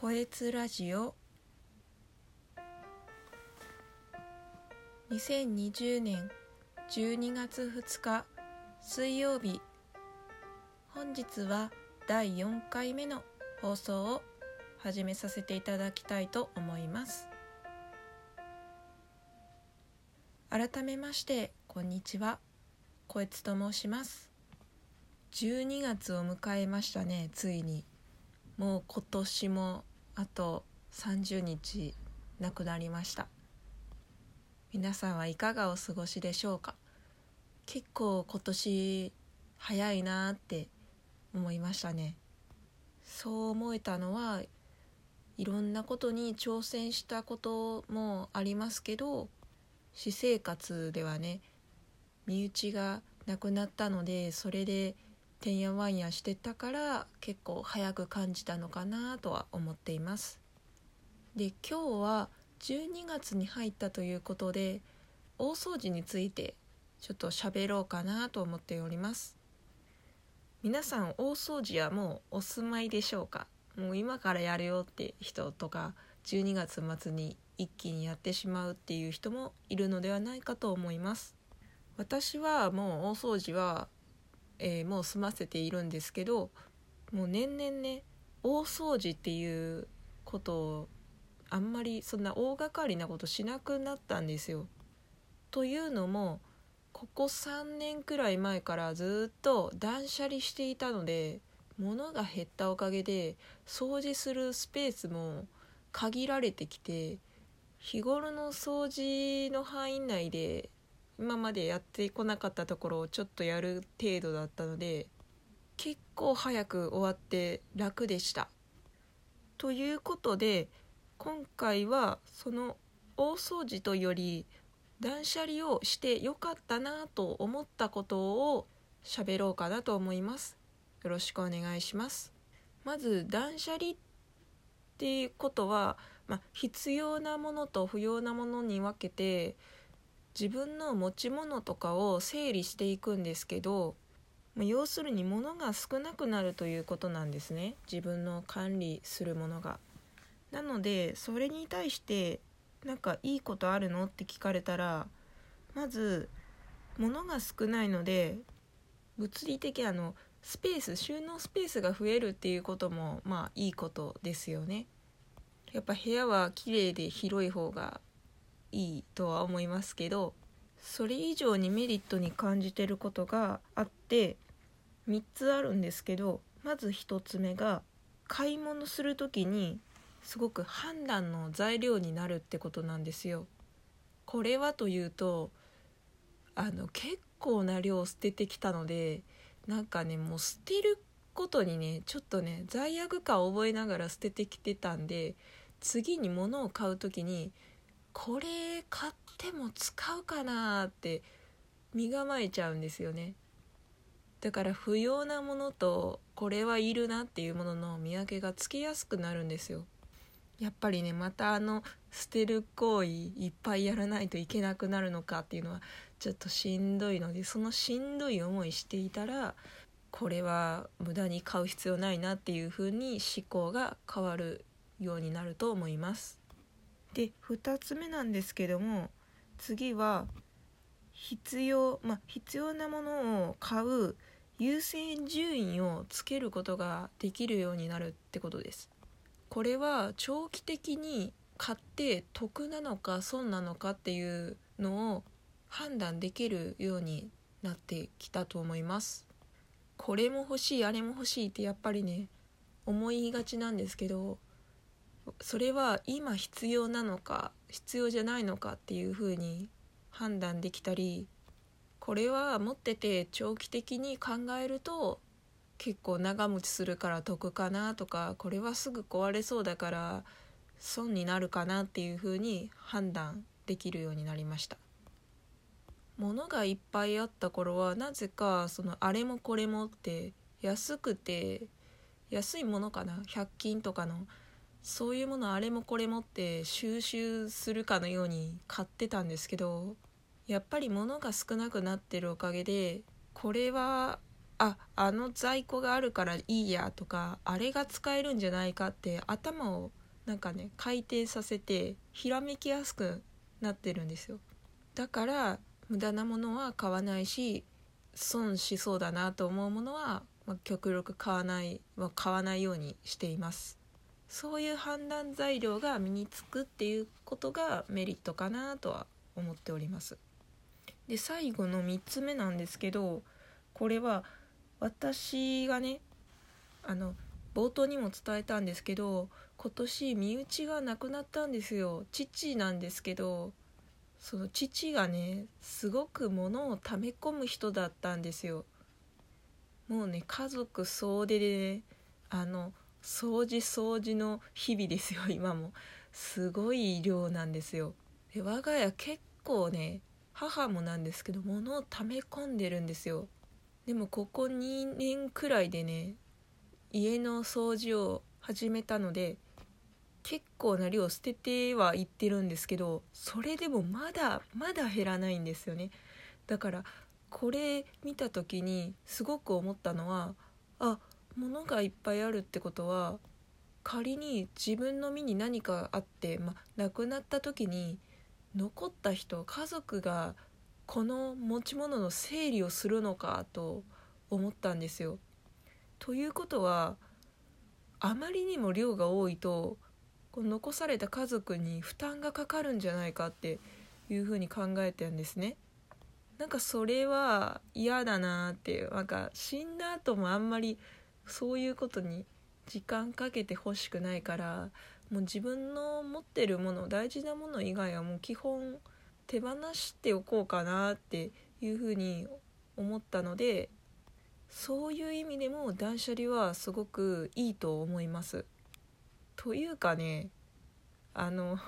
こえつラジオ。2020年12月2日水曜日。本日は第4回目の放送を始めさせていただきたいと思います。改めましてこんにちは。こえつと申します。12月を迎えましたねついに。もう今年もあと30日なくなりました。皆さんはいかがお過ごしでしょうか？結構今年早いなって思いましたね。そう思えたのはいろんなことに挑戦したこともありますけど私生活ではね身内が亡くなったのでそれでてんやわんやしてたから結構早く感じたのかなとは思っています。で今日は12月に入ったということで大掃除についてちょっと喋ろうかなと思っております。皆さん大掃除はもうお住まいでしょうか？もう今からやるよって人とか12月末に一気にやってしまうっていう人もいるのではないかと思います。私はもう大掃除はえー、もう済ませているんですけどもう年々ね大掃除っていうことをあんまりそんな大掛かりなことしなくなったんですよ。というのもここ3年くらい前からずっと断捨離していたので物が減ったおかげで掃除するスペースも限られてきて日頃の掃除の範囲内で今までやってこなかったところをちょっとやる程度だったので結構早く終わって楽でした。ということで今回はその大掃除とより断捨離をしてよかったなと思ったことを喋ろうかなと思います。よろしくお願いします。まず断捨離っていうことは、まあ、必要なものと不要なものに分けて自分の持ち物とかを整理していくんですけど要するに物が少なくなるということなんですね自分の管理するものが。なのでそれに対して何かいいことあるのって聞かれたらまず物が少ないので物理的あのスペース収納スペースが増えるっていうこともまあいいことですよね。やっぱ部屋は綺麗で広い方がいいとは思いますけどそれ以上にメリットに感じてることがあって3つあるんですけどまず1つ目が買い物する時にすごく判断の材料になるってことなんですよ。これはというとあの結構な量捨ててきたのでなんかねもう捨てることにねちょっとね罪悪感を覚えながら捨ててきてたんで次に物を買う時にこれ買っても使うかなって身構えちゃうんですよね。だから不要なものとこれはいるなっていうものの見分けがつきやすくなるんですよ。やっぱりねまたあの捨てる行為いっぱいやらないといけなくなるのかっていうのはちょっとしんどいのでそのしんどい思いしていたらこれは無駄に買う必要ないなっていうふうに思考が変わるようになると思います。で2つ目なんですけども次は必要まあ必要なものを買う優先順位をつけることができるようになるってことです。これは長期的に買って得なのか損なのかっていうのを判断できるようになってきたと思います。これも欲しいあれも欲しいってやっぱりね思いがちなんですけどそれは今必要なのか必要じゃないのかっていうふうに判断できたりこれは持ってて長期的に考えると結構長持ちするから得かなとかこれはすぐ壊れそうだから損になるかなっていうふうに判断できるようになりました。物がいっぱいあった頃はなぜかそのあれもこれもって安くて安いものかな100均とかのそういうものあれもこれもって収集するかのように買ってたんですけどやっぱり物が少なくなってるおかげでこれはああの在庫があるからいいやとかあれが使えるんじゃないかって頭をなんかね回転させてひらめきやすくなってるんですよ。だから無駄なものは買わないし損しそうだなと思うものは、まあ、極力買わない、まあ、買わないようにしています。そういう判断材料が身につくっていうことがメリットかなとは思っております。で最後の3つ目なんですけどこれは私がねあの冒頭にも伝えたんですけど今年身内が亡くなったんですよ。父なんですけどその父がねすごく物を溜め込む人だったんですよ。もうね家族総出でねあの掃除掃除の日々ですよ 今も。すごい量なんですよ。で我が家結構ね母もなんですけど物を溜め込んでるんですよ。でもここ2年くらいでね家の掃除を始めたので結構な量捨ててはいってるんですけどそれでもまだまだ減らないんですよね。だからこれ見た時にすごく思ったのはあ物がいっぱいあるってことは仮に自分の身に何かあって、ま、亡くなった時に残った人家族がこの持ち物の整理をするのかと思ったんですよ。ということはあまりにも量が多いとこの残された家族に負担がかかるんじゃないかっていうふうに考えてるんですね。なんかそれは嫌だなっていうなんか死んだ後もあんまりそういうことに時間かけてほしくないからもう自分の持ってるもの大事なもの以外はもう基本手放しておこうかなっていうふうに思ったのでそういう意味でも断捨離はすごくいいと思います。というかねあの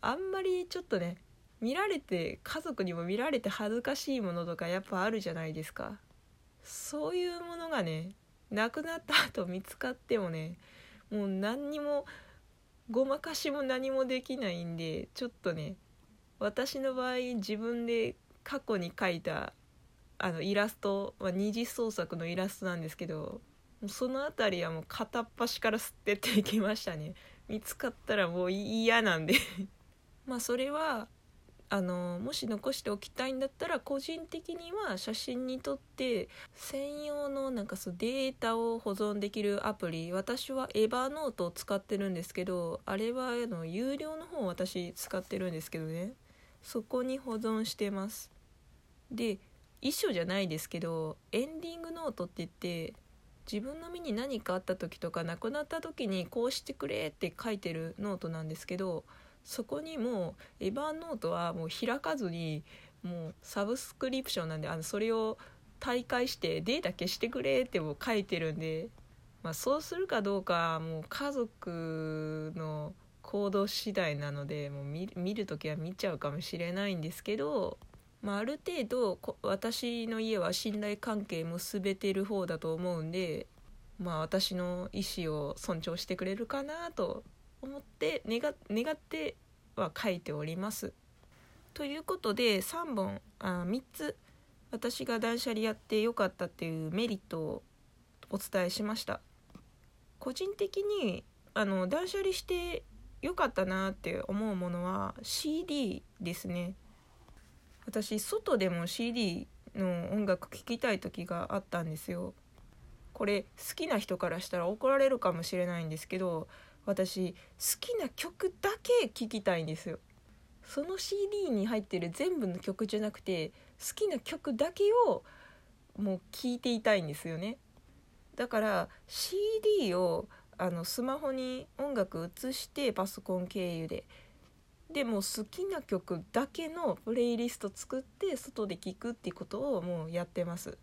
あんまりちょっとね見られて家族にも見られて恥ずかしいものとかやっぱあるじゃないですかそういうものがね亡くなった後見つかってもねもう何にもごまかしも何もできないんでちょっとね私の場合自分で過去に描いたあのイラスト、まあ、二次創作のイラストなんですけどその辺りはもう片っ端から捨てっていきましたね。見つかったらもう嫌なんで。まあそれはあのもし残しておきたいんだったら個人的には写真に撮って専用のなんかそうデータを保存できるアプリ私は Evernote を使ってるんですけどあれはあの有料の方私使ってるんですけどね。そこに保存してます。で一緒じゃないですけどエンディングノートって言って自分の身に何かあった時とか亡くなった時にこうしてくれって書いてるノートなんですけどそこにもエヴァノートはもう開かずにもうサブスクリプションなんであのそれを退会してデータ消してくれっても書いてるんで、まあ、そうするかどうかもう家族の行動次第なのでもう見見る時は見ちゃうかもしれないんですけど、まあ、ある程度私の家は信頼関係結べてる方だと思うんで、まあ、私の意思を尊重してくれるかなと思って願っては書いております。ということで3本あ3つ私が断捨離やってよかったっていうメリットをお伝えしました。個人的にあの断捨離してよかったなって思うものは CD ですね。私外でも CD の音楽聴きたい時があったんですよ。これ好きな人からしたら怒られるかもしれないんですけど私好きな曲だけ聴きたいんですよ。その CD に入ってる全部の曲じゃなくて好きな曲だけをもう聴いていたいんですよね。だから CD をあのスマホに音楽移してパソコン経由で。でも好きな曲だけのプレイリスト作って外で聴くっていうことをもうやってます。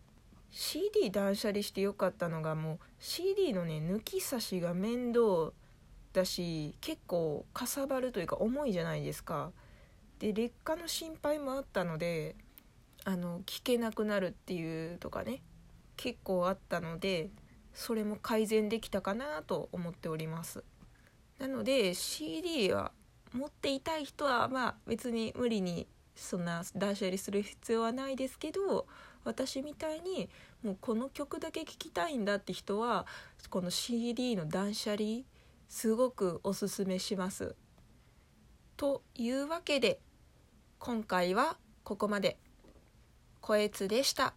CD 断捨離してよかったのがもう CD のね抜き差しが面倒だし結構かさばるというか重いじゃないですか。で劣化の心配もあったのであの聞けなくなるっていうとかね結構あったのでそれも改善できたかなと思っておりますなので CD は持っていたい人はまあ別に無理にそんな断捨離する必要はないですけど私みたいにもうこの曲だけ聴きたいんだって人はこの CD の断捨離すごくおすすめします。というわけで今回はここまで。こえつでした。